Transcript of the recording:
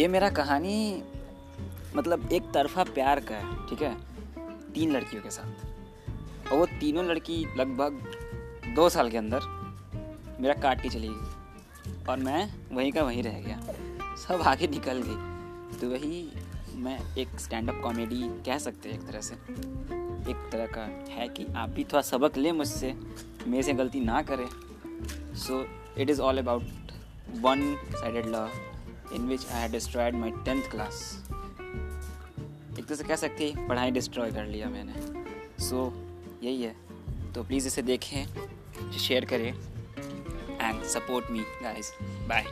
ये मेरा कहानी मतलब एक तरफा प्यार का है, ठीक है? तीन लड़कियों के साथ। और वो तीनों लड़की लगभग दो साल के अंदर मेरा काट के चली गई। और मैं वहीं का वहीं रह गया। सब आगे निकल गई तो वही मैं एक स्टैंड अप कॉमेडी कह सकते हैं एक तरह से। एक तरह का है कि आप भी थोड़ा सबक लें मुझसे, मेरे से गलती ना करें। So it is all about one sided love in which I had destroyed my tenth class एक तरह से कह सकते पढ़ाई डिस्ट्रॉय कर लिया मैंने। सो so, यही है। तो प्लीज़ इसे देखें शेयर करें and support me guys bye